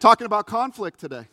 talking about conflict today,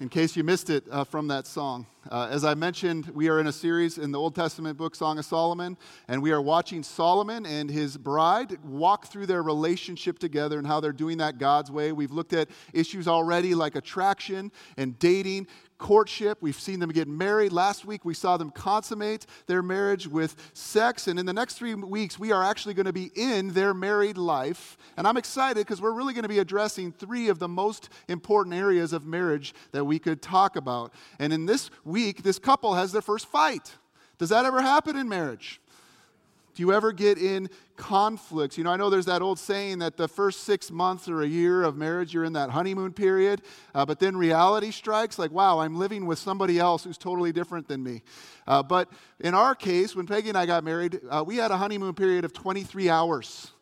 in case you missed it uh, from that song. Uh, as I mentioned, we are in a series in the Old Testament book, Song of Solomon, and we are watching Solomon and his bride walk through their relationship together and how they're doing that God's way. We've looked at issues already like attraction and dating, courtship. We've seen them get married. Last week, we saw them consummate their marriage with sex. And in the next three weeks, we are actually going to be in their married life. And I'm excited because we're really going to be addressing three of the most important areas of marriage that we could talk about. And in this week, this couple has their first fight. Does that ever happen in marriage? Do you ever get in conflicts? You know, I know there's that old saying that the first six months or a year of marriage, you're in that honeymoon period, uh, but then reality strikes like, wow, I'm living with somebody else who's totally different than me. Uh, but in our case, when Peggy and I got married, uh, we had a honeymoon period of 23 hours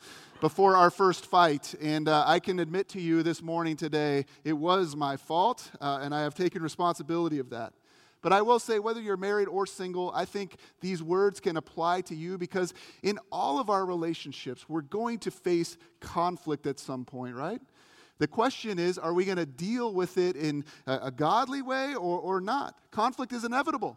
before our first fight. And uh, I can admit to you this morning today, it was my fault, uh, and I have taken responsibility of that. But I will say, whether you're married or single, I think these words can apply to you because in all of our relationships, we're going to face conflict at some point, right? The question is, are we going to deal with it in a, a godly way or, or not? Conflict is inevitable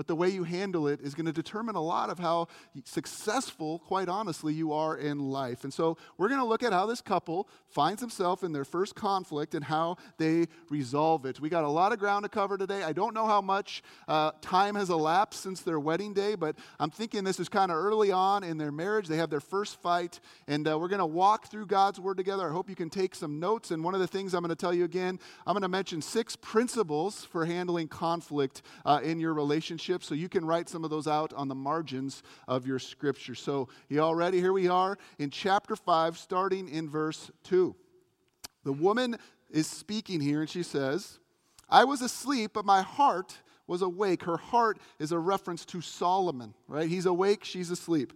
but the way you handle it is going to determine a lot of how successful, quite honestly, you are in life. And so we're going to look at how this couple finds himself in their first conflict and how they resolve it. We got a lot of ground to cover today. I don't know how much uh, time has elapsed since their wedding day, but I'm thinking this is kind of early on in their marriage. They have their first fight, and uh, we're going to walk through God's Word together. I hope you can take some notes. And one of the things I'm going to tell you again, I'm going to mention six principles for handling conflict uh, in your relationship relationship, so you can write some of those out on the margins of your scripture. So, you all ready? Here we are in chapter 5, starting in verse 2. The woman is speaking here, and she says, I was asleep, but my heart was awake. Her heart is a reference to Solomon, right? He's awake, she's asleep.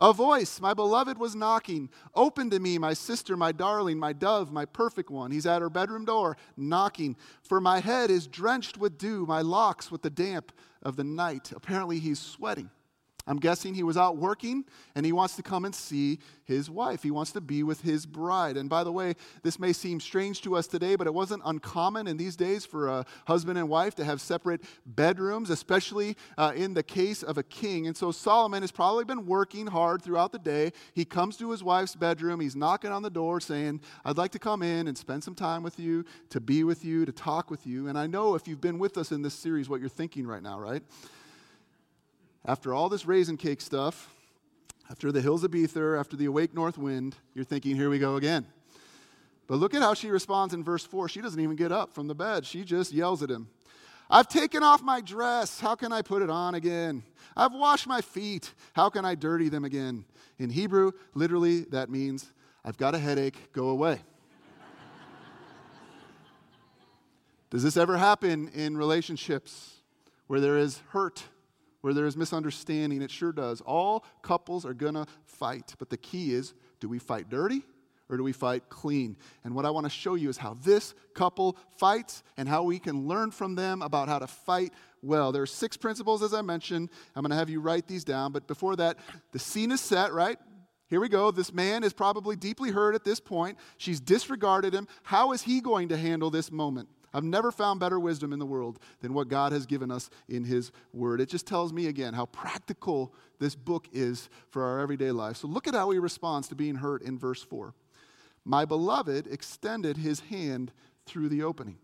A voice, my beloved was knocking. Open to me, my sister, my darling, my dove, my perfect one. He's at her bedroom door, knocking. For my head is drenched with dew, my locks with the damp of the night. Apparently, he's sweating. I'm guessing he was out working and he wants to come and see his wife. He wants to be with his bride. And by the way, this may seem strange to us today, but it wasn't uncommon in these days for a husband and wife to have separate bedrooms, especially uh, in the case of a king. And so Solomon has probably been working hard throughout the day. He comes to his wife's bedroom, he's knocking on the door saying, I'd like to come in and spend some time with you, to be with you, to talk with you. And I know if you've been with us in this series, what you're thinking right now, right? After all this raisin cake stuff, after the hills of Bether, after the awake north wind, you're thinking, here we go again. But look at how she responds in verse 4. She doesn't even get up from the bed, she just yells at him. I've taken off my dress. How can I put it on again? I've washed my feet. How can I dirty them again? In Hebrew, literally, that means I've got a headache. Go away. Does this ever happen in relationships where there is hurt where there is misunderstanding. It sure does. All couples are going to fight, but the key is do we fight dirty or do we fight clean? And what I want to show you is how this couple fights and how we can learn from them about how to fight well. There are six principles, as I mentioned. I'm going to have you write these down, but before that, the scene is set, right? Here we go. This man is probably deeply hurt at this point. She's disregarded him. How is he going to handle this moment? I've never found better wisdom in the world than what God has given us in His Word. It just tells me again how practical this book is for our everyday life. So look at how he responds to being hurt in verse 4. My beloved extended his hand through the opening.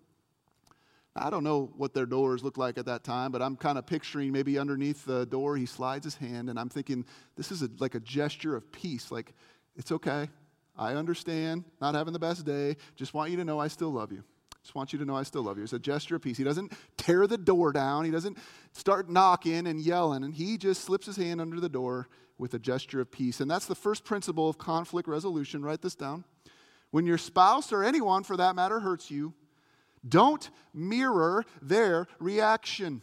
I don't know what their doors looked like at that time, but I'm kind of picturing maybe underneath the door he slides his hand, and I'm thinking this is a, like a gesture of peace. Like, it's okay. I understand not having the best day. Just want you to know I still love you. Just want you to know I still love you. It's a gesture of peace. He doesn't tear the door down, he doesn't start knocking and yelling, and he just slips his hand under the door with a gesture of peace. And that's the first principle of conflict resolution. Write this down. When your spouse or anyone for that matter hurts you, don't mirror their reaction.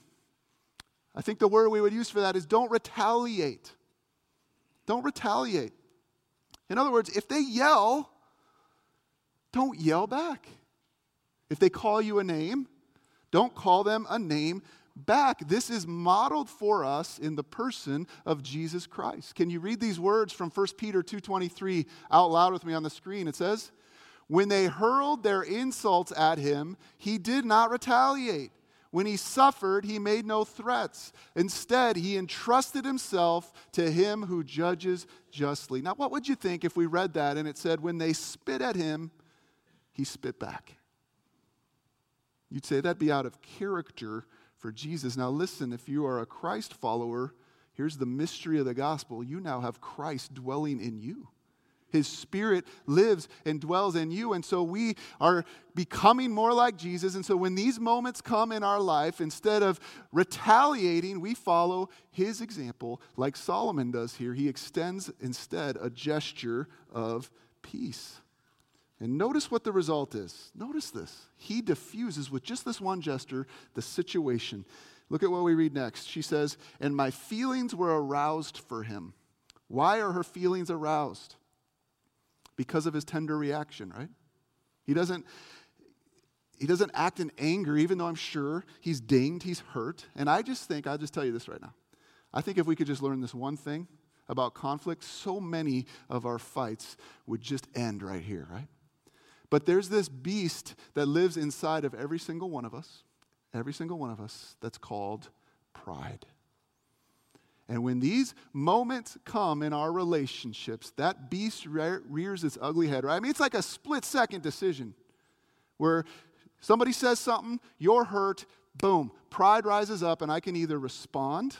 I think the word we would use for that is don't retaliate. Don't retaliate. In other words, if they yell, don't yell back. If they call you a name, don't call them a name back. This is modeled for us in the person of Jesus Christ. Can you read these words from 1 Peter 2:23 out loud with me on the screen? It says, When they hurled their insults at him, he did not retaliate. When he suffered, he made no threats. Instead, he entrusted himself to him who judges justly. Now, what would you think if we read that and it said, When they spit at him, he spit back? You'd say that'd be out of character for Jesus. Now, listen, if you are a Christ follower, here's the mystery of the gospel you now have Christ dwelling in you. His Spirit lives and dwells in you. And so we are becoming more like Jesus. And so when these moments come in our life, instead of retaliating, we follow His example, like Solomon does here. He extends instead a gesture of peace. And notice what the result is. Notice this. He diffuses with just this one gesture the situation. Look at what we read next. She says, And my feelings were aroused for him. Why are her feelings aroused? Because of his tender reaction, right? He doesn't. He doesn't act in anger, even though I'm sure he's dinged, he's hurt. And I just think, I'll just tell you this right now. I think if we could just learn this one thing about conflict, so many of our fights would just end right here, right? But there's this beast that lives inside of every single one of us, every single one of us, that's called pride. And when these moments come in our relationships, that beast rears its ugly head, right? I mean, it's like a split second decision where somebody says something, you're hurt, boom, pride rises up, and I can either respond,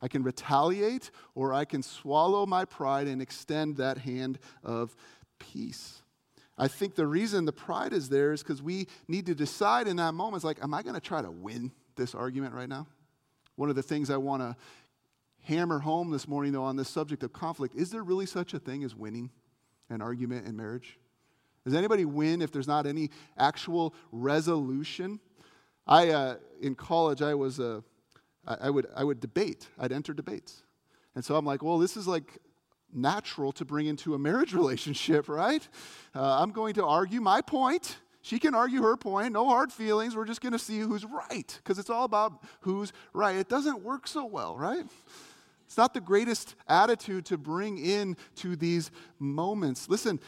I can retaliate, or I can swallow my pride and extend that hand of peace. I think the reason the pride is there is because we need to decide in that moment, it's like, am I going to try to win this argument right now? One of the things I want to hammer home this morning, though, on this subject of conflict is there really such a thing as winning an argument in marriage? Does anybody win if there's not any actual resolution? I, uh, in college, I was, uh, I, I, would, I would debate. I'd enter debates. And so I'm like, well, this is like natural to bring into a marriage relationship, right? Uh, I'm going to argue my point. She can argue her point, no hard feelings. We're just going to see who's right because it's all about who's right. It doesn't work so well, right? It's not the greatest attitude to bring in to these moments. Listen,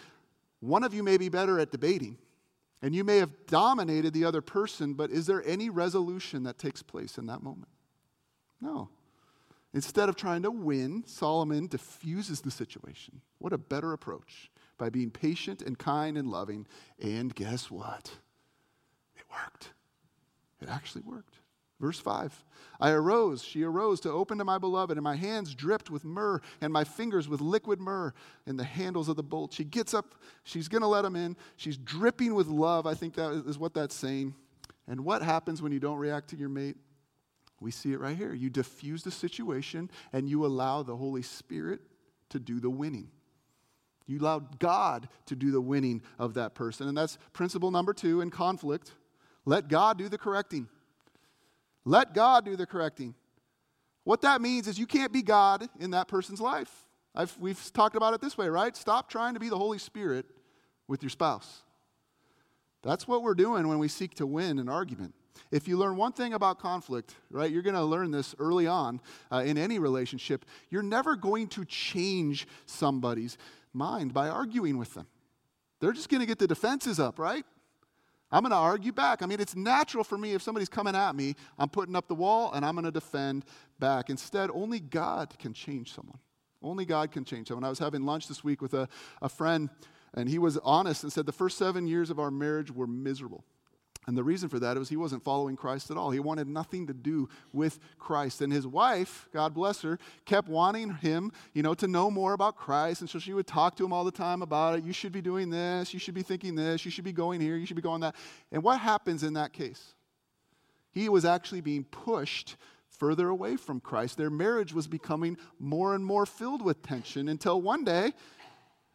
one of you may be better at debating, and you may have dominated the other person, but is there any resolution that takes place in that moment? No. Instead of trying to win, Solomon diffuses the situation. What a better approach by being patient and kind and loving. And guess what? It worked. It actually worked. Verse 5 I arose, she arose to open to my beloved, and my hands dripped with myrrh, and my fingers with liquid myrrh in the handles of the bolt. She gets up, she's going to let him in. She's dripping with love. I think that is what that's saying. And what happens when you don't react to your mate? We see it right here. You diffuse the situation and you allow the Holy Spirit to do the winning. You allow God to do the winning of that person. And that's principle number two in conflict. Let God do the correcting. Let God do the correcting. What that means is you can't be God in that person's life. I've, we've talked about it this way, right? Stop trying to be the Holy Spirit with your spouse. That's what we're doing when we seek to win an argument. If you learn one thing about conflict, right, you're going to learn this early on uh, in any relationship. You're never going to change somebody's mind by arguing with them. They're just going to get the defenses up, right? I'm going to argue back. I mean, it's natural for me if somebody's coming at me, I'm putting up the wall and I'm going to defend back. Instead, only God can change someone. Only God can change someone. I was having lunch this week with a, a friend, and he was honest and said the first seven years of our marriage were miserable. And the reason for that was he wasn't following Christ at all. He wanted nothing to do with Christ. And his wife, God bless her, kept wanting him, you know, to know more about Christ. And so she would talk to him all the time about it. You should be doing this. You should be thinking this. You should be going here. You should be going that. And what happens in that case? He was actually being pushed further away from Christ. Their marriage was becoming more and more filled with tension until one day,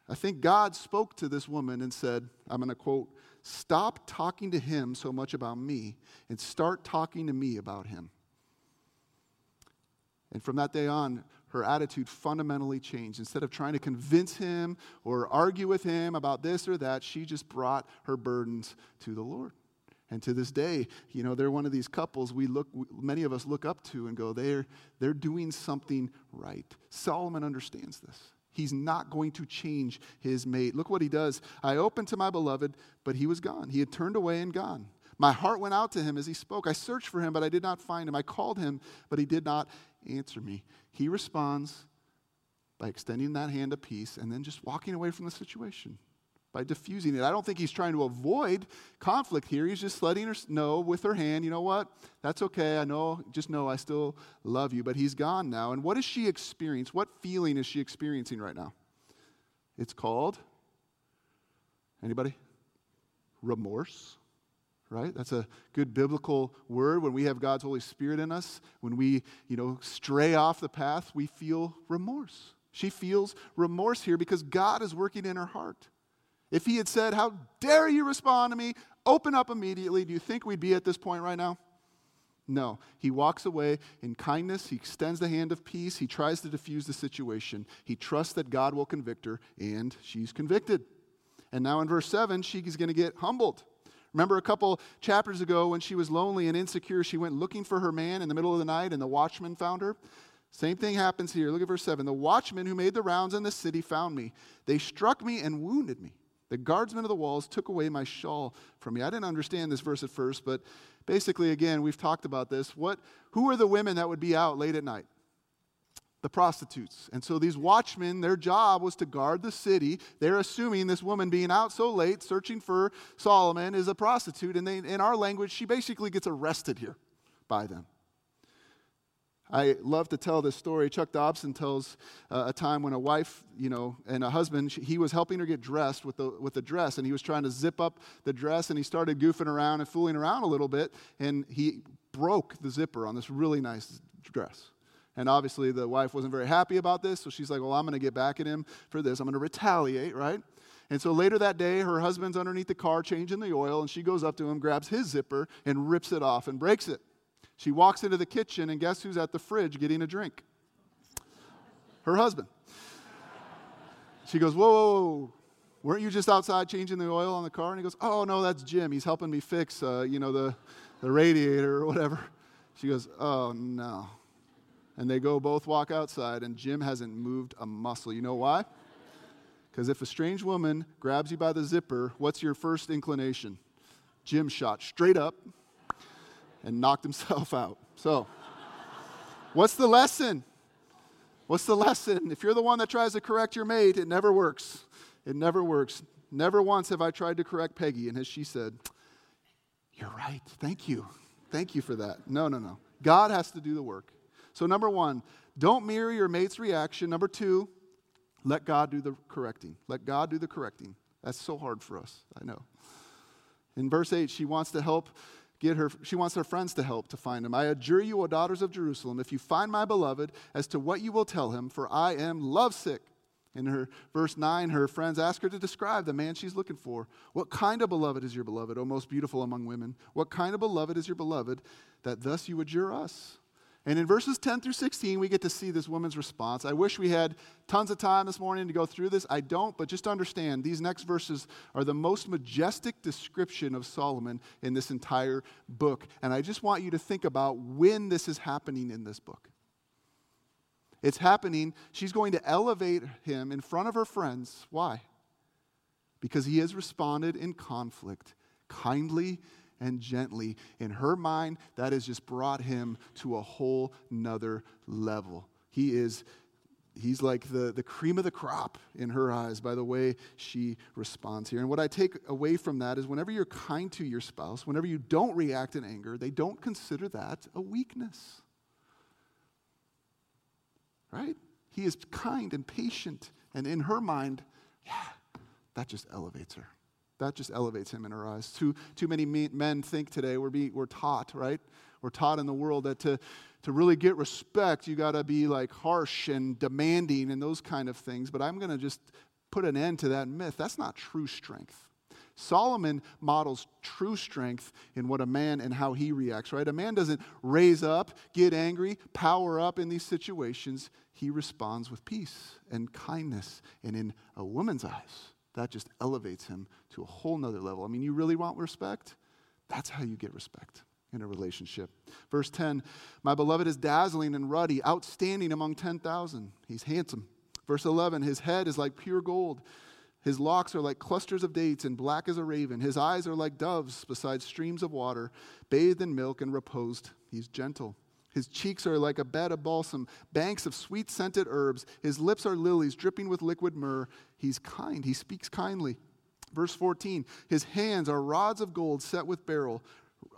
I think God spoke to this woman and said, I'm going to quote, Stop talking to him so much about me and start talking to me about him. And from that day on, her attitude fundamentally changed. Instead of trying to convince him or argue with him about this or that, she just brought her burdens to the Lord. And to this day, you know, they're one of these couples we look, many of us look up to and go, they're, they're doing something right. Solomon understands this. He's not going to change his mate. Look what he does. I opened to my beloved, but he was gone. He had turned away and gone. My heart went out to him as he spoke. I searched for him, but I did not find him. I called him, but he did not answer me. He responds by extending that hand of peace and then just walking away from the situation by diffusing it. I don't think he's trying to avoid conflict here. He's just letting her know with her hand, you know what? That's okay. I know, just know I still love you. But he's gone now. And what does she experience? What feeling is she experiencing right now? It's called, anybody? Remorse right that's a good biblical word when we have god's holy spirit in us when we you know stray off the path we feel remorse she feels remorse here because god is working in her heart if he had said, How dare you respond to me? Open up immediately. Do you think we'd be at this point right now? No. He walks away in kindness. He extends the hand of peace. He tries to diffuse the situation. He trusts that God will convict her, and she's convicted. And now in verse 7, she's going to get humbled. Remember a couple chapters ago when she was lonely and insecure, she went looking for her man in the middle of the night, and the watchman found her? Same thing happens here. Look at verse 7. The watchmen who made the rounds in the city found me. They struck me and wounded me. The guardsmen of the walls took away my shawl from me. I didn't understand this verse at first, but basically, again, we've talked about this. What, who are the women that would be out late at night? The prostitutes. And so these watchmen, their job was to guard the city. They're assuming this woman being out so late searching for Solomon is a prostitute. And they, in our language, she basically gets arrested here by them. I love to tell this story. Chuck Dobson tells uh, a time when a wife, you know, and a husband, she, he was helping her get dressed with the, with the dress, and he was trying to zip up the dress, and he started goofing around and fooling around a little bit, and he broke the zipper on this really nice dress. And obviously, the wife wasn't very happy about this, so she's like, Well, I'm going to get back at him for this. I'm going to retaliate, right? And so later that day, her husband's underneath the car changing the oil, and she goes up to him, grabs his zipper, and rips it off and breaks it. She walks into the kitchen, and guess who's at the fridge getting a drink? Her husband. She goes, Whoa, whoa, whoa. Weren't you just outside changing the oil on the car? And he goes, Oh, no, that's Jim. He's helping me fix, uh, you know, the, the radiator or whatever. She goes, Oh, no. And they go both walk outside, and Jim hasn't moved a muscle. You know why? Because if a strange woman grabs you by the zipper, what's your first inclination? Jim shot straight up and knocked himself out. So, what's the lesson? What's the lesson? If you're the one that tries to correct your mate, it never works. It never works. Never once have I tried to correct Peggy, and as she said, You're right. Thank you. Thank you for that. No, no, no. God has to do the work. So, number one, don't mirror your mate's reaction. Number two, let God do the correcting. Let God do the correcting. That's so hard for us, I know. In verse 8, she wants to help get her she wants her friends to help to find him. I adjure you o daughters of jerusalem if you find my beloved as to what you will tell him for i am lovesick. In her verse 9 her friends ask her to describe the man she's looking for. What kind of beloved is your beloved o most beautiful among women? What kind of beloved is your beloved that thus you adjure us and in verses 10 through 16, we get to see this woman's response. I wish we had tons of time this morning to go through this. I don't, but just understand these next verses are the most majestic description of Solomon in this entire book. And I just want you to think about when this is happening in this book. It's happening, she's going to elevate him in front of her friends. Why? Because he has responded in conflict, kindly and gently. In her mind, that has just brought him to a whole nother level. He is he's like the, the cream of the crop in her eyes by the way she responds here. And what I take away from that is whenever you're kind to your spouse, whenever you don't react in anger, they don't consider that a weakness. Right? He is kind and patient. And in her mind, yeah, that just elevates her. That just elevates him in our eyes. Too, too many men think today, we're, we're taught, right? We're taught in the world that to, to really get respect, you got to be like harsh and demanding and those kind of things. But I'm going to just put an end to that myth. That's not true strength. Solomon models true strength in what a man and how he reacts, right? A man doesn't raise up, get angry, power up in these situations. He responds with peace and kindness. And in a woman's eyes, that just elevates him to a whole nother level. I mean, you really want respect? That's how you get respect in a relationship. Verse 10 My beloved is dazzling and ruddy, outstanding among 10,000. He's handsome, Verse 11 His head is like pure gold. His locks are like clusters of dates and black as a raven. His eyes are like doves beside streams of water, bathed in milk and reposed. He's gentle. His cheeks are like a bed of balsam, banks of sweet scented herbs. His lips are lilies dripping with liquid myrrh. He's kind. He speaks kindly. Verse 14 His hands are rods of gold set with beryl.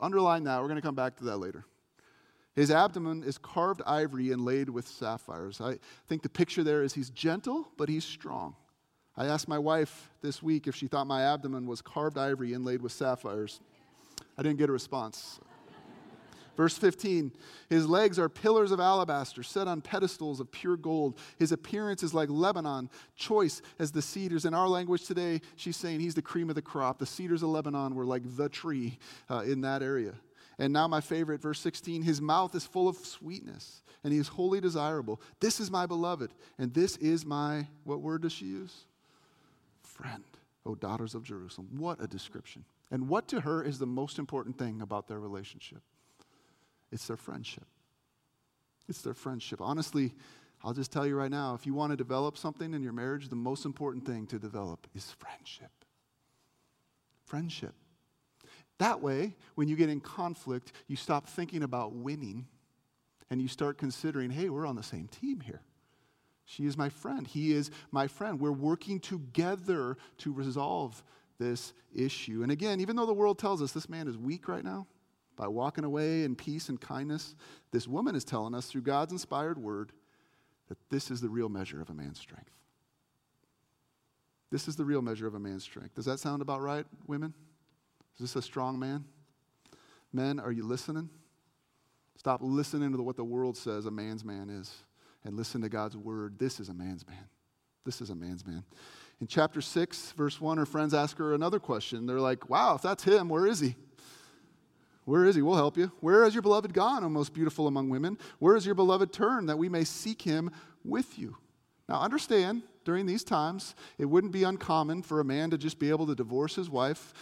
Underline that. We're going to come back to that later. His abdomen is carved ivory and laid with sapphires. I think the picture there is he's gentle, but he's strong. I asked my wife this week if she thought my abdomen was carved ivory inlaid with sapphires. I didn't get a response. Verse 15, his legs are pillars of alabaster set on pedestals of pure gold. His appearance is like Lebanon, choice as the cedars. In our language today, she's saying he's the cream of the crop. The cedars of Lebanon were like the tree uh, in that area. And now, my favorite, verse 16 his mouth is full of sweetness, and he is wholly desirable. This is my beloved, and this is my, what word does she use? Friend. Oh, daughters of Jerusalem. What a description. And what to her is the most important thing about their relationship? It's their friendship. It's their friendship. Honestly, I'll just tell you right now if you want to develop something in your marriage, the most important thing to develop is friendship. Friendship. That way, when you get in conflict, you stop thinking about winning and you start considering, hey, we're on the same team here. She is my friend. He is my friend. We're working together to resolve this issue. And again, even though the world tells us this man is weak right now, by walking away in peace and kindness, this woman is telling us through God's inspired word that this is the real measure of a man's strength. This is the real measure of a man's strength. Does that sound about right, women? Is this a strong man? Men, are you listening? Stop listening to what the world says a man's man is and listen to God's word. This is a man's man. This is a man's man. In chapter 6, verse 1, her friends ask her another question. They're like, wow, if that's him, where is he? Where is he? We'll help you. Where is your beloved gone, O most beautiful among women? Where is your beloved turned, that we may seek him with you? Now, understand, during these times, it wouldn't be uncommon for a man to just be able to divorce his wife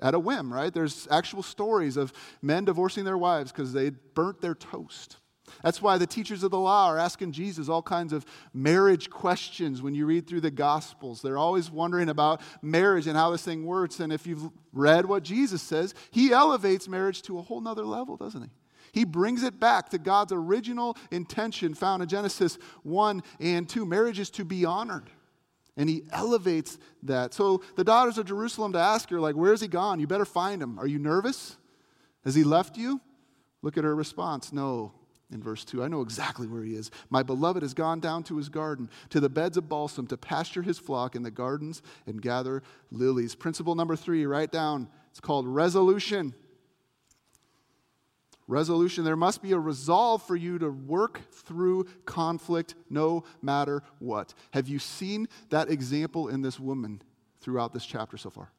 at a whim, right? There's actual stories of men divorcing their wives because they burnt their toast. That's why the teachers of the law are asking Jesus all kinds of marriage questions when you read through the Gospels. They're always wondering about marriage and how this thing works. And if you've read what Jesus says, he elevates marriage to a whole nother level, doesn't he? He brings it back to God's original intention found in Genesis 1 and 2. Marriage is to be honored. And he elevates that. So the daughters of Jerusalem to ask her, like, where's he gone? You better find him. Are you nervous? Has he left you? Look at her response. No, in verse 2. I know exactly where he is. My beloved has gone down to his garden, to the beds of balsam, to pasture his flock in the gardens and gather lilies. Principle number three, write down. It's called resolution. Resolution. There must be a resolve for you to work through conflict no matter what. Have you seen that example in this woman throughout this chapter so far?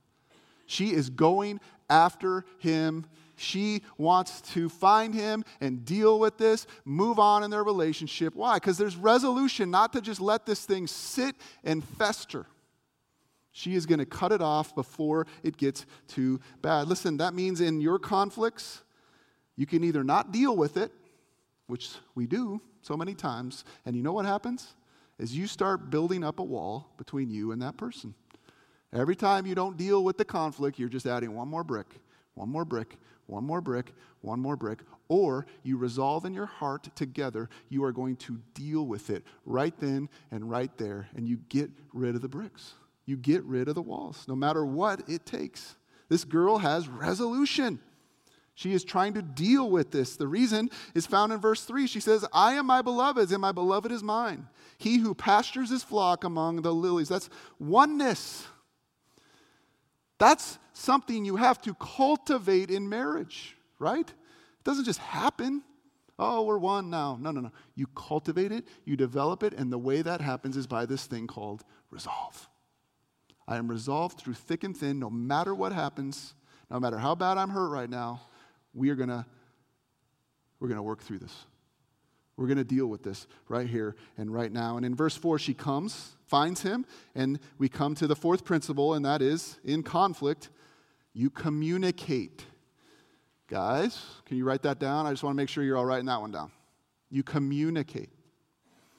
She is going after him she wants to find him and deal with this, move on in their relationship. Why? Because there's resolution not to just let this thing sit and fester. She is going to cut it off before it gets too bad. Listen, that means in your conflicts, you can either not deal with it, which we do so many times, and you know what happens? Is you start building up a wall between you and that person. Every time you don't deal with the conflict, you're just adding one more brick, one more brick, one more brick, one more brick, or you resolve in your heart together, you are going to deal with it right then and right there, and you get rid of the bricks. You get rid of the walls, no matter what it takes. This girl has resolution. She is trying to deal with this. The reason is found in verse 3. She says, I am my beloved's, and my beloved is mine. He who pastures his flock among the lilies. That's oneness. That's something you have to cultivate in marriage, right? It doesn't just happen. Oh, we're one now. No, no, no. You cultivate it, you develop it, and the way that happens is by this thing called resolve. I am resolved through thick and thin, no matter what happens, no matter how bad I'm hurt right now, we are gonna we're gonna work through this. We're to deal with this right here and right now. And in verse 4, she comes, finds him, and we come to the fourth principle, and that is in conflict, you communicate. Guys, can you write that down? I just want to make sure you're all writing that one down. You communicate.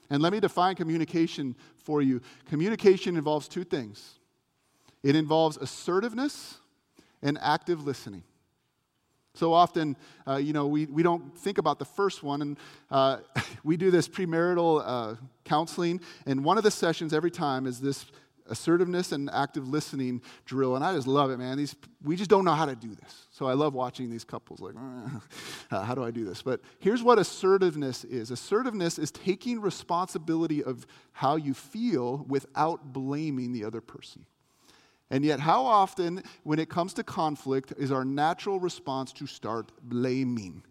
And let me define communication for you. Communication involves two things it involves assertiveness and active listening. So often, uh, you know, we, we don't think about the first one. And uh, we do this premarital uh, counseling. And one of the sessions every time is this assertiveness and active listening drill. And I just love it, man. These, we just don't know how to do this. So I love watching these couples like, uh, how do I do this? But here's what assertiveness is assertiveness is taking responsibility of how you feel without blaming the other person. And yet, how often, when it comes to conflict, is our natural response to start blaming?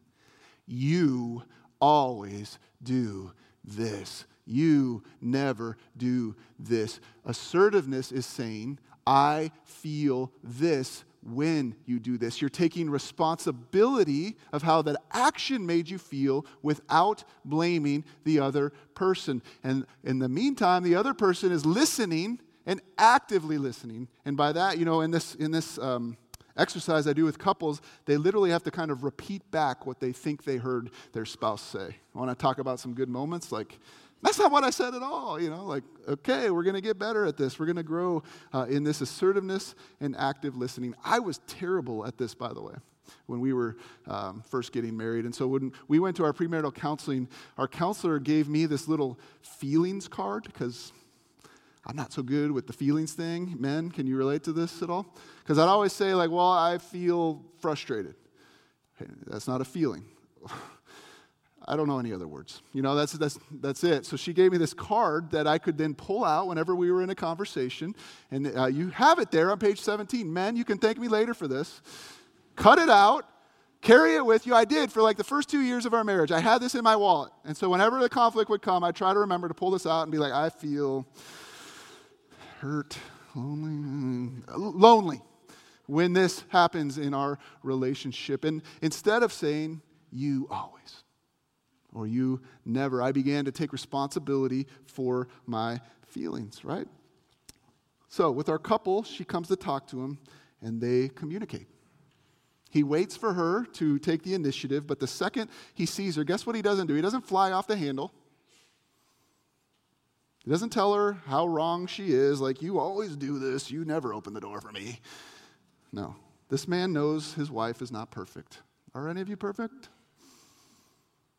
You always do this. You never do this. Assertiveness is saying, I feel this when you do this. You're taking responsibility of how that action made you feel without blaming the other person. And in the meantime, the other person is listening and actively listening. And by that, you know, in this, in this um, exercise I do with couples, they literally have to kind of repeat back what they think they heard their spouse say. I want to talk about some good moments like, that's not what I said at all. You know, like, okay, we're going to get better at this. We're going to grow uh, in this assertiveness and active listening. I was terrible at this, by the way, when we were um, first getting married. And so when we went to our premarital counseling, our counselor gave me this little feelings card because I'm not so good with the feelings thing. Men, can you relate to this at all? Because I'd always say, like, well, I feel frustrated. Hey, that's not a feeling. I don't know any other words. You know, that's, that's, that's it. So she gave me this card that I could then pull out whenever we were in a conversation. And uh, you have it there on page 17. Men, you can thank me later for this. Cut it out, carry it with you. I did for like the first two years of our marriage. I had this in my wallet. And so whenever the conflict would come, I'd try to remember to pull this out and be like, I feel hurt, lonely, lonely when this happens in our relationship. And instead of saying, you always, or you never, I began to take responsibility for my feelings, right? So, with our couple, she comes to talk to him and they communicate. He waits for her to take the initiative, but the second he sees her, guess what he doesn't do? He doesn't fly off the handle. He doesn't tell her how wrong she is, like, you always do this, you never open the door for me. No. This man knows his wife is not perfect. Are any of you perfect?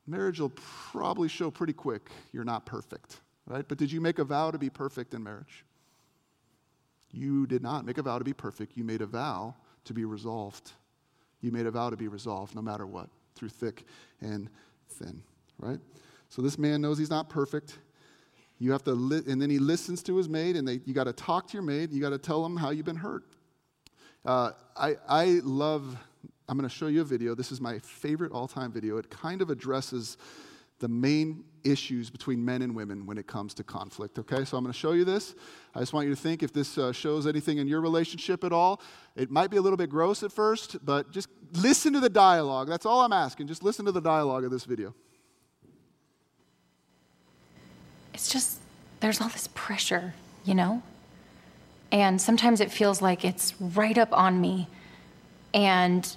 Marriage will probably show pretty quick you're not perfect, right? But did you make a vow to be perfect in marriage? You did not make a vow to be perfect. You made a vow to be resolved. You made a vow to be resolved no matter what, through thick and thin, right? So this man knows he's not perfect. You have to, li- and then he listens to his maid, and they, you got to talk to your maid. You got to tell them how you've been hurt. Uh, I, I love, I'm going to show you a video. This is my favorite all time video. It kind of addresses the main issues between men and women when it comes to conflict. Okay, so I'm going to show you this. I just want you to think if this uh, shows anything in your relationship at all. It might be a little bit gross at first, but just listen to the dialogue. That's all I'm asking. Just listen to the dialogue of this video it's just, there's all this pressure, you know? And sometimes it feels like it's right up on me and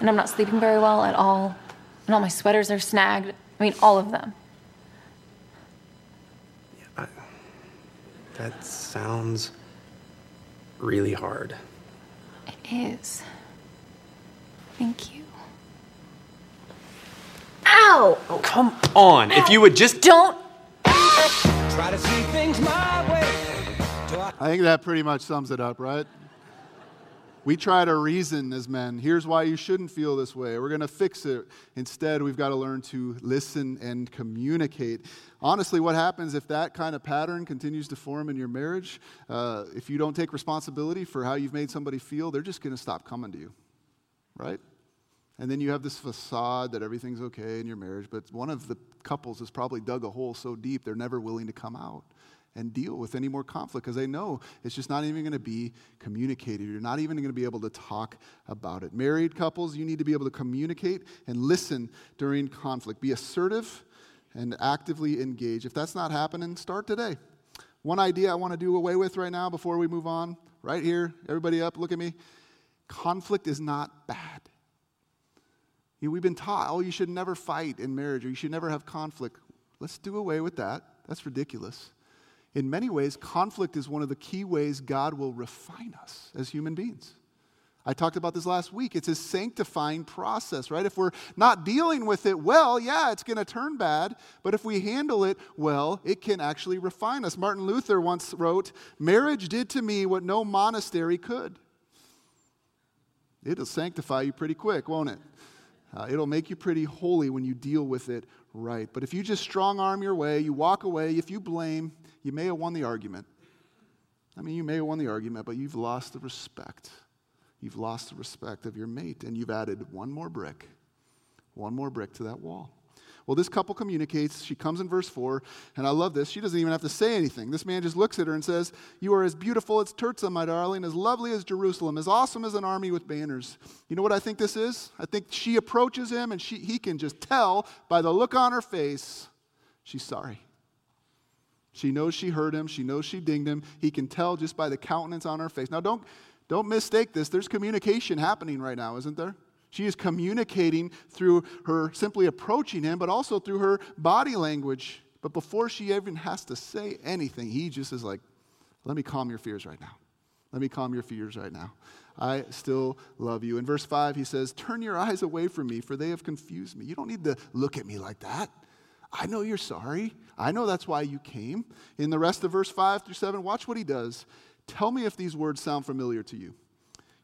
And I'm not sleeping very well at all. And all my sweaters are snagged. I mean, all of them. Yeah, I, that sounds really hard. It is. Thank you. Ow! Oh, come on. Ow. If you would just. Don't. Try to see things my way. I think that pretty much sums it up, right? We try to reason as men. Here's why you shouldn't feel this way. We're going to fix it. Instead, we've got to learn to listen and communicate. Honestly, what happens if that kind of pattern continues to form in your marriage? Uh, if you don't take responsibility for how you've made somebody feel, they're just going to stop coming to you, right? And then you have this facade that everything's okay in your marriage, but one of the couples has probably dug a hole so deep they're never willing to come out and deal with any more conflict because they know it's just not even going to be communicated. You're not even going to be able to talk about it. Married couples, you need to be able to communicate and listen during conflict. Be assertive and actively engage. If that's not happening, start today. One idea I want to do away with right now before we move on, right here, everybody up, look at me. Conflict is not bad. You know, we've been taught, oh, you should never fight in marriage or you should never have conflict. Let's do away with that. That's ridiculous in many ways, conflict is one of the key ways God will refine us as human beings. I talked about this last week. It's a sanctifying process, right? If we're not dealing with it well, yeah, it's going to turn bad. But if we handle it well, it can actually refine us. Martin Luther once wrote Marriage did to me what no monastery could. It'll sanctify you pretty quick, won't it? Uh, it'll make you pretty holy when you deal with it right. But if you just strong arm your way, you walk away, if you blame, you may have won the argument. I mean, you may have won the argument, but you've lost the respect. You've lost the respect of your mate, and you've added one more brick, one more brick to that wall. Well, this couple communicates. She comes in verse 4, and I love this. She doesn't even have to say anything. This man just looks at her and says, You are as beautiful as Tirzah, my darling, as lovely as Jerusalem, as awesome as an army with banners. You know what I think this is? I think she approaches him, and she, he can just tell by the look on her face, she's sorry. She knows she hurt him. She knows she dinged him. He can tell just by the countenance on her face. Now, don't, don't mistake this. There's communication happening right now, isn't there? She is communicating through her simply approaching him, but also through her body language. But before she even has to say anything, he just is like, let me calm your fears right now. Let me calm your fears right now. I still love you. In verse 5, he says, Turn your eyes away from me, for they have confused me. You don't need to look at me like that. I know you're sorry. I know that's why you came. In the rest of verse 5 through 7, watch what he does. Tell me if these words sound familiar to you.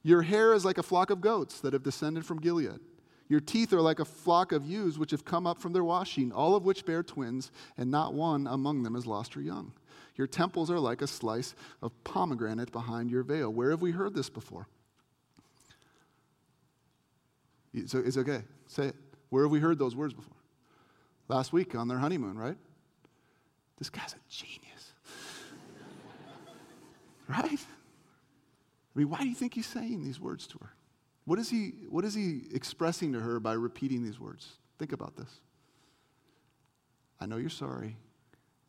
Your hair is like a flock of goats that have descended from Gilead. Your teeth are like a flock of ewes which have come up from their washing, all of which bear twins, and not one among them has lost her young. Your temples are like a slice of pomegranate behind your veil. Where have we heard this before? So it's okay. Say it. Where have we heard those words before? Last week on their honeymoon, right? This guy's a genius. right? I mean, why do you think he's saying these words to her? What is he, what is he expressing to her by repeating these words? Think about this. I know you're sorry,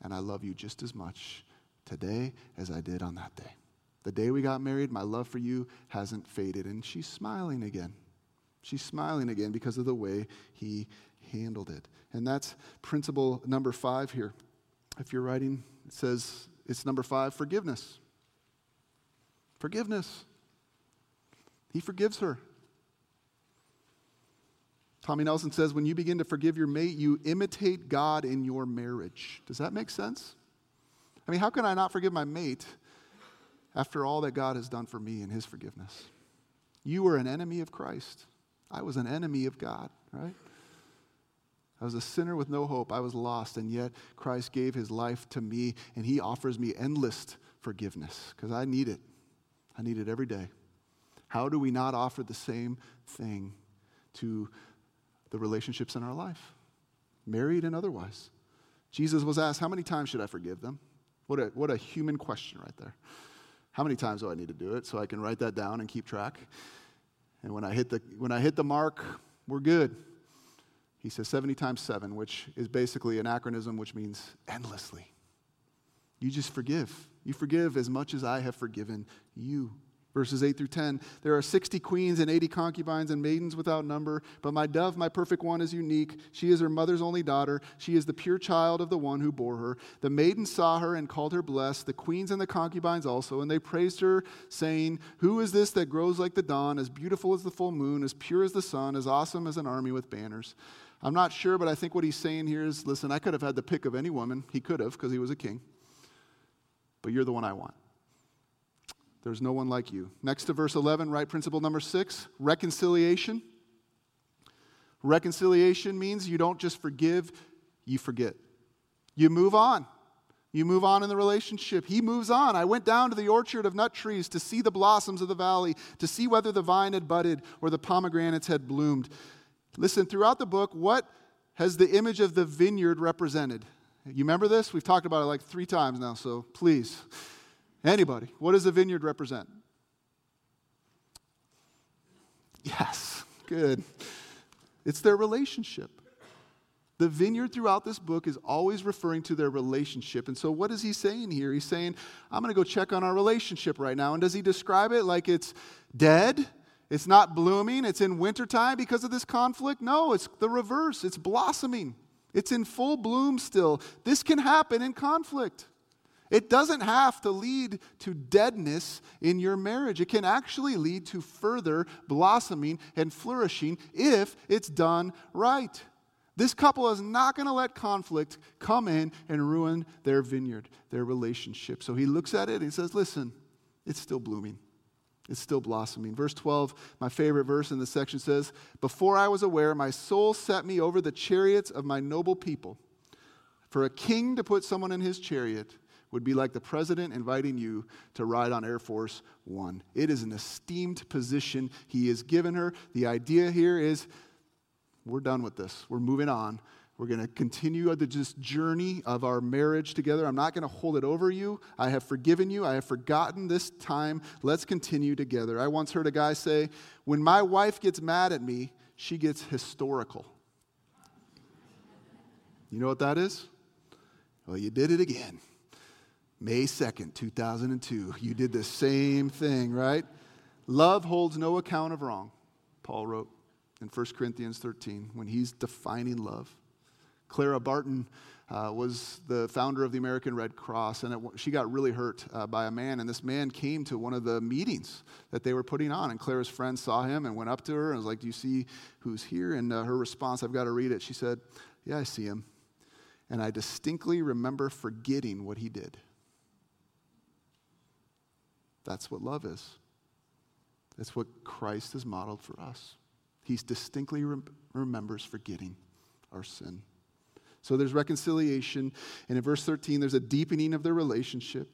and I love you just as much today as I did on that day. The day we got married, my love for you hasn't faded. And she's smiling again. She's smiling again because of the way he handled it. And that's principle number five here. If you're writing, it says it's number five forgiveness. Forgiveness. He forgives her. Tommy Nelson says, when you begin to forgive your mate, you imitate God in your marriage. Does that make sense? I mean, how can I not forgive my mate after all that God has done for me in his forgiveness? You were an enemy of Christ. I was an enemy of God, right? I was a sinner with no hope. I was lost, and yet Christ gave his life to me, and he offers me endless forgiveness because I need it. I need it every day. How do we not offer the same thing to the relationships in our life, married and otherwise? Jesus was asked, How many times should I forgive them? What a, what a human question right there. How many times do I need to do it so I can write that down and keep track? And when I hit the, when I hit the mark, we're good. He says 70 times 7, which is basically an acronym which means endlessly. You just forgive. You forgive as much as I have forgiven you. Verses 8 through 10 There are 60 queens and 80 concubines and maidens without number, but my dove, my perfect one, is unique. She is her mother's only daughter. She is the pure child of the one who bore her. The maidens saw her and called her blessed, the queens and the concubines also, and they praised her, saying, Who is this that grows like the dawn, as beautiful as the full moon, as pure as the sun, as awesome as an army with banners? I'm not sure, but I think what he's saying here is listen, I could have had the pick of any woman. He could have because he was a king. But you're the one I want. There's no one like you. Next to verse 11, right principle number six reconciliation. Reconciliation means you don't just forgive, you forget. You move on. You move on in the relationship. He moves on. I went down to the orchard of nut trees to see the blossoms of the valley, to see whether the vine had budded or the pomegranates had bloomed. Listen, throughout the book, what has the image of the vineyard represented? You remember this? We've talked about it like three times now, so please. Anybody, what does the vineyard represent? Yes, good. It's their relationship. The vineyard throughout this book is always referring to their relationship. And so, what is he saying here? He's saying, I'm going to go check on our relationship right now. And does he describe it like it's dead? It's not blooming. It's in wintertime because of this conflict? No, it's the reverse. It's blossoming, it's in full bloom still. This can happen in conflict. It doesn't have to lead to deadness in your marriage. It can actually lead to further blossoming and flourishing if it's done right. This couple is not going to let conflict come in and ruin their vineyard, their relationship. So he looks at it and he says, Listen, it's still blooming. It's still blossoming. Verse 12, my favorite verse in this section says, Before I was aware, my soul set me over the chariots of my noble people. For a king to put someone in his chariot would be like the president inviting you to ride on Air Force One. It is an esteemed position he has given her. The idea here is we're done with this. We're moving on. We're going to continue the just journey of our marriage together. I'm not going to hold it over you. I have forgiven you. I have forgotten this time. Let's continue together. I once heard a guy say, When my wife gets mad at me, she gets historical. You know what that is? Well, you did it again. May 2nd, 2002. You did the same thing, right? Love holds no account of wrong, Paul wrote in 1 Corinthians 13 when he's defining love. Clara Barton uh, was the founder of the American Red Cross, and it, she got really hurt uh, by a man. And this man came to one of the meetings that they were putting on, and Clara's friend saw him and went up to her and was like, Do you see who's here? And uh, her response, I've got to read it. She said, Yeah, I see him. And I distinctly remember forgetting what he did. That's what love is. That's what Christ has modeled for us. He distinctly rem- remembers forgetting our sin. So there's reconciliation. And in verse 13, there's a deepening of their relationship.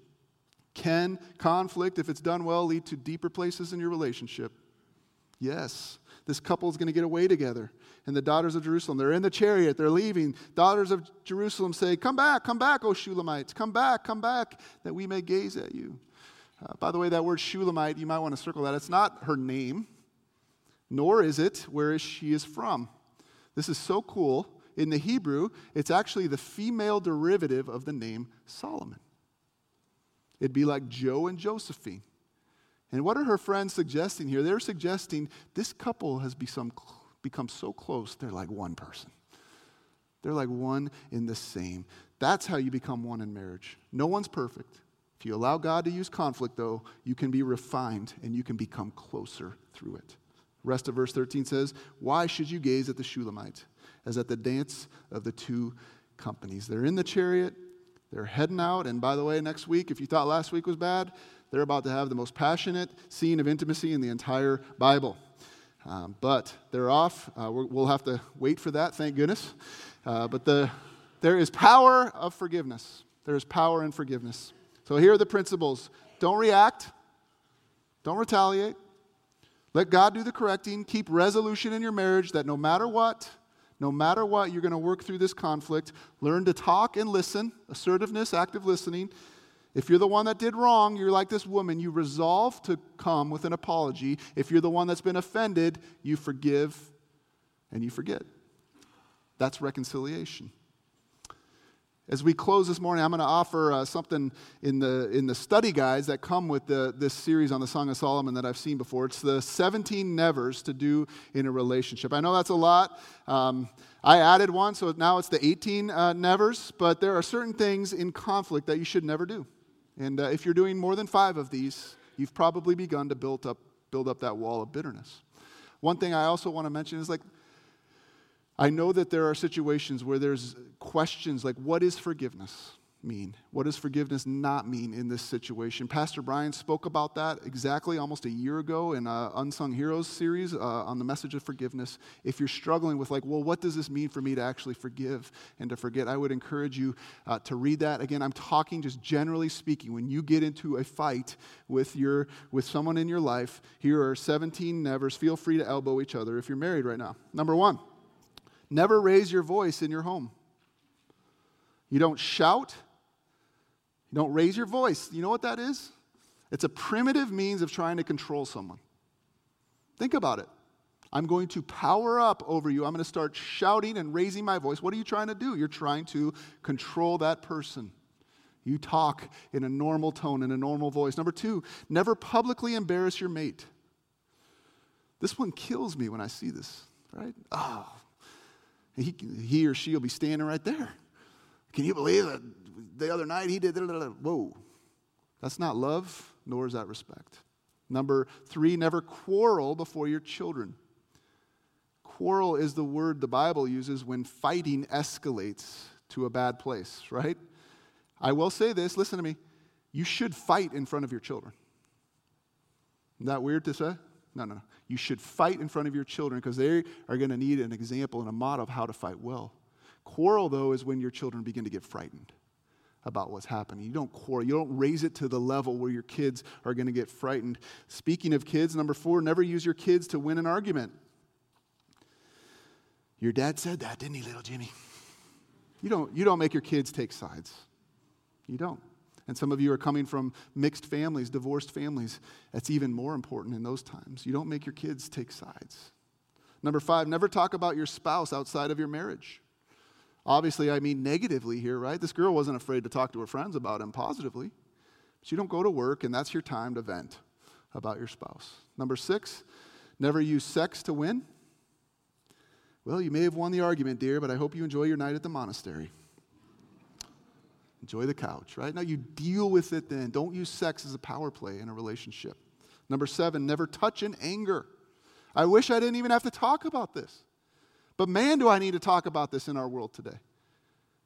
Can conflict, if it's done well, lead to deeper places in your relationship? Yes. This couple is going to get away together. And the daughters of Jerusalem, they're in the chariot, they're leaving. Daughters of Jerusalem say, Come back, come back, O Shulammites, come back, come back, that we may gaze at you. Uh, by the way, that word Shulamite, you might want to circle that. It's not her name, nor is it where she is from. This is so cool. In the Hebrew, it's actually the female derivative of the name Solomon. It'd be like Joe and Josephine. And what are her friends suggesting here? They're suggesting this couple has become, become so close, they're like one person. They're like one in the same. That's how you become one in marriage. No one's perfect. If you allow God to use conflict, though, you can be refined and you can become closer through it. Rest of verse 13 says, Why should you gaze at the Shulamite as at the dance of the two companies? They're in the chariot, they're heading out. And by the way, next week, if you thought last week was bad, they're about to have the most passionate scene of intimacy in the entire Bible. Um, but they're off. Uh, we'll have to wait for that, thank goodness. Uh, but the, there is power of forgiveness. There is power in forgiveness. So here are the principles don't react, don't retaliate, let God do the correcting. Keep resolution in your marriage that no matter what, no matter what, you're going to work through this conflict. Learn to talk and listen, assertiveness, active listening. If you're the one that did wrong, you're like this woman. You resolve to come with an apology. If you're the one that's been offended, you forgive and you forget. That's reconciliation. As we close this morning, I'm going to offer uh, something in the, in the study guides that come with the, this series on the Song of Solomon that I've seen before. It's the 17 nevers to do in a relationship. I know that's a lot. Um, I added one, so now it's the 18 uh, nevers, but there are certain things in conflict that you should never do. And uh, if you're doing more than five of these, you've probably begun to build up, build up that wall of bitterness. One thing I also want to mention is like, I know that there are situations where there's questions like, what is forgiveness? mean? What does forgiveness not mean in this situation? Pastor Brian spoke about that exactly almost a year ago in a Unsung Heroes series uh, on the message of forgiveness. If you're struggling with, like, well, what does this mean for me to actually forgive and to forget? I would encourage you uh, to read that. Again, I'm talking just generally speaking. When you get into a fight with, your, with someone in your life, here are 17 nevers. Feel free to elbow each other if you're married right now. Number one, never raise your voice in your home. You don't shout you don't raise your voice. You know what that is? It's a primitive means of trying to control someone. Think about it. I'm going to power up over you. I'm going to start shouting and raising my voice. What are you trying to do? You're trying to control that person. You talk in a normal tone, in a normal voice. Number two, never publicly embarrass your mate. This one kills me when I see this, right? Oh, he, he or she will be standing right there. Can you believe that the other night he did. Whoa. That's not love, nor is that respect. Number three, never quarrel before your children. Quarrel is the word the Bible uses when fighting escalates to a bad place, right? I will say this listen to me. You should fight in front of your children. Isn't that weird to say? No, no, no. You should fight in front of your children because they are going to need an example and a model of how to fight well. Quarrel, though, is when your children begin to get frightened about what's happening. You don't quarrel. You don't raise it to the level where your kids are going to get frightened. Speaking of kids, number four, never use your kids to win an argument. Your dad said that, didn't he, little Jimmy? You don't, you don't make your kids take sides. You don't. And some of you are coming from mixed families, divorced families. That's even more important in those times. You don't make your kids take sides. Number five, never talk about your spouse outside of your marriage. Obviously, I mean negatively here, right? This girl wasn't afraid to talk to her friends about him positively. But you don't go to work, and that's your time to vent about your spouse. Number six, never use sex to win. Well, you may have won the argument, dear, but I hope you enjoy your night at the monastery. Enjoy the couch, right? Now you deal with it then. Don't use sex as a power play in a relationship. Number seven, never touch in anger. I wish I didn't even have to talk about this. But man, do I need to talk about this in our world today.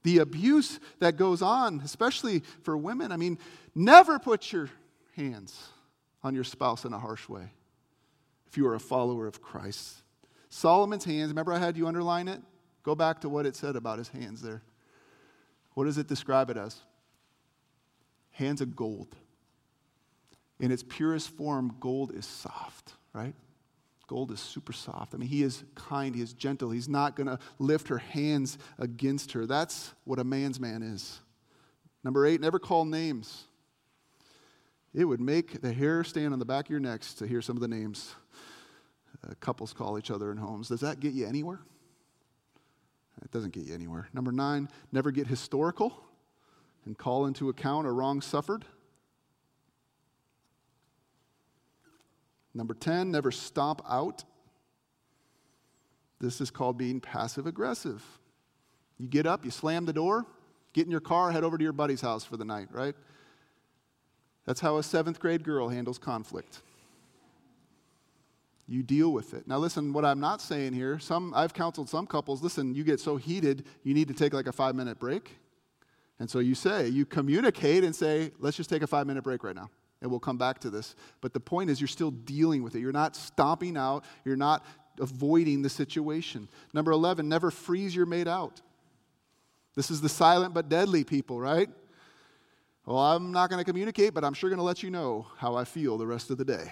The abuse that goes on, especially for women. I mean, never put your hands on your spouse in a harsh way if you are a follower of Christ. Solomon's hands, remember I had you underline it? Go back to what it said about his hands there. What does it describe it as? Hands of gold. In its purest form, gold is soft, right? Gold is super soft. I mean, he is kind, he is gentle. He's not going to lift her hands against her. That's what a man's man is. Number eight, never call names. It would make the hair stand on the back of your necks to hear some of the names uh, couples call each other in homes. Does that get you anywhere? It doesn't get you anywhere. Number nine, never get historical and call into account a wrong suffered. Number 10, never stomp out. This is called being passive aggressive. You get up, you slam the door, get in your car, head over to your buddy's house for the night, right? That's how a seventh grade girl handles conflict. You deal with it. Now, listen, what I'm not saying here, some, I've counseled some couples, listen, you get so heated, you need to take like a five minute break. And so you say, you communicate and say, let's just take a five minute break right now and we'll come back to this. But the point is, you're still dealing with it. You're not stomping out, you're not avoiding the situation. Number 11, never freeze your mate out. This is the silent but deadly people, right? Well, I'm not going to communicate, but I'm sure going to let you know how I feel the rest of the day.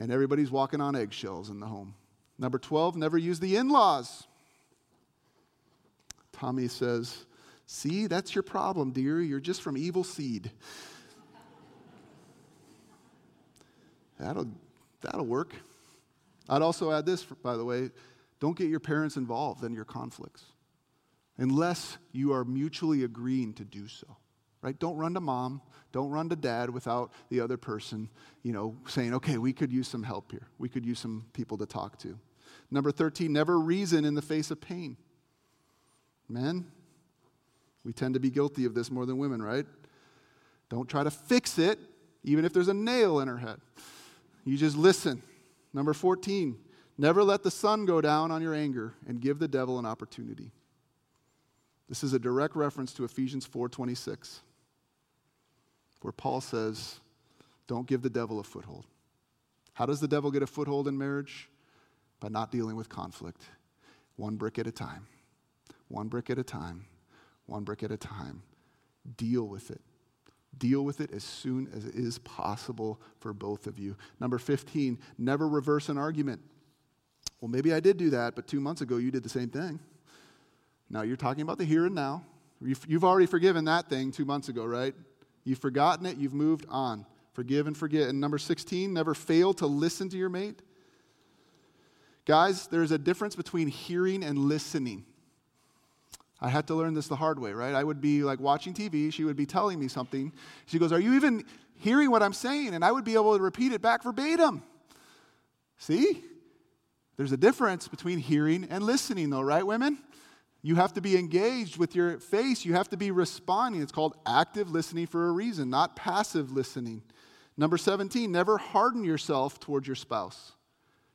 And everybody's walking on eggshells in the home. Number 12, never use the in laws. Tommy says, See, that's your problem, dear. You're just from evil seed. That'll, that'll work. I'd also add this, by the way don't get your parents involved in your conflicts unless you are mutually agreeing to do so. Right? Don't run to mom, don't run to dad without the other person, you know, saying, "Okay, we could use some help here. We could use some people to talk to." Number 13, never reason in the face of pain. Men, we tend to be guilty of this more than women, right? Don't try to fix it even if there's a nail in her head. You just listen. Number 14, never let the sun go down on your anger and give the devil an opportunity. This is a direct reference to Ephesians 4:26, where Paul says, "Don't give the devil a foothold." How does the devil get a foothold in marriage? By not dealing with conflict, one brick at a time, one brick at a time, one brick at a time. Deal with it. Deal with it as soon as it is possible for both of you. Number 15, never reverse an argument. Well, maybe I did do that, but two months ago you did the same thing. Now you're talking about the here and now. You've already forgiven that thing two months ago, right? You've forgotten it, you've moved on. Forgive and forget. And number 16, never fail to listen to your mate. Guys, there's a difference between hearing and listening. I had to learn this the hard way, right? I would be like watching TV, she would be telling me something. She goes, Are you even hearing what I'm saying? And I would be able to repeat it back verbatim. See? There's a difference between hearing and listening, though, right, women? You have to be engaged with your face. You have to be responding. It's called active listening for a reason, not passive listening. Number 17, never harden yourself towards your spouse.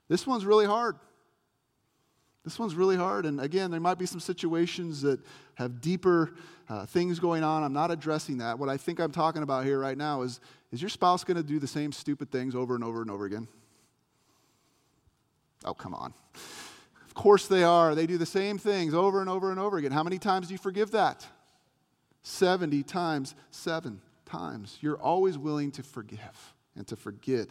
This one's really hard. This one's really hard. And again, there might be some situations that have deeper uh, things going on. I'm not addressing that. What I think I'm talking about here right now is is your spouse going to do the same stupid things over and over and over again? Oh, come on. Course they are. They do the same things over and over and over again. How many times do you forgive that? 70 times, seven times. You're always willing to forgive and to forget.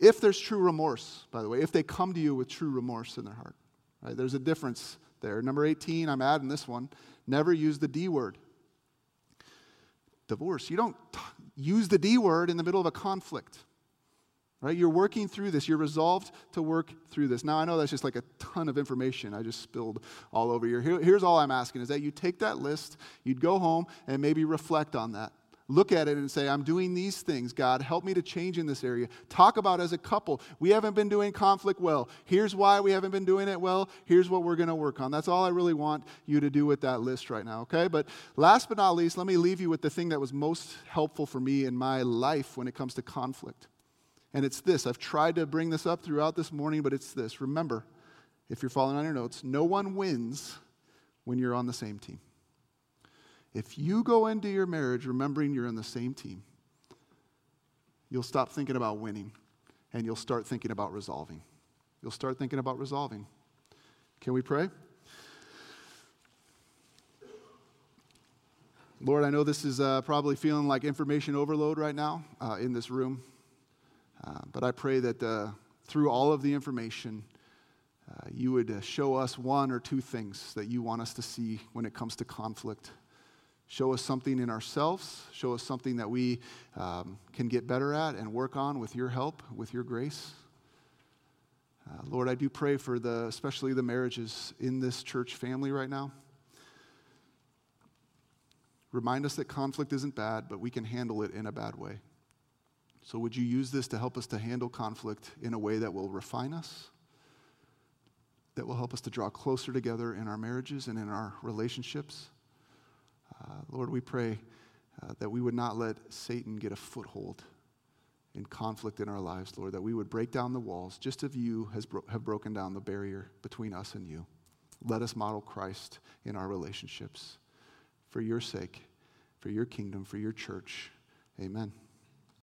If there's true remorse, by the way, if they come to you with true remorse in their heart. Right? There's a difference there. Number 18, I'm adding this one. Never use the D word. Divorce. You don't t- use the D word in the middle of a conflict. Right? You're working through this. You're resolved to work through this. Now, I know that's just like a ton of information I just spilled all over. Here, here's all I'm asking is that you take that list, you'd go home and maybe reflect on that look at it and say, I'm doing these things. God, help me to change in this area. Talk about as a couple. We haven't been doing conflict well. Here's why we haven't been doing it well. Here's what we're going to work on. That's all I really want you to do with that list right now, okay? But last but not least, let me leave you with the thing that was most helpful for me in my life when it comes to conflict. And it's this. I've tried to bring this up throughout this morning, but it's this. Remember, if you're following on your notes, no one wins when you're on the same team. If you go into your marriage remembering you're in the same team, you'll stop thinking about winning and you'll start thinking about resolving. You'll start thinking about resolving. Can we pray? Lord, I know this is uh, probably feeling like information overload right now uh, in this room, uh, but I pray that uh, through all of the information, uh, you would uh, show us one or two things that you want us to see when it comes to conflict. Show us something in ourselves. Show us something that we um, can get better at and work on with your help, with your grace. Uh, Lord, I do pray for the, especially the marriages in this church family right now. Remind us that conflict isn't bad, but we can handle it in a bad way. So, would you use this to help us to handle conflict in a way that will refine us, that will help us to draw closer together in our marriages and in our relationships? Uh, Lord, we pray uh, that we would not let Satan get a foothold in conflict in our lives, Lord, that we would break down the walls just as you has bro- have broken down the barrier between us and you. Let us model Christ in our relationships for your sake, for your kingdom, for your church. Amen.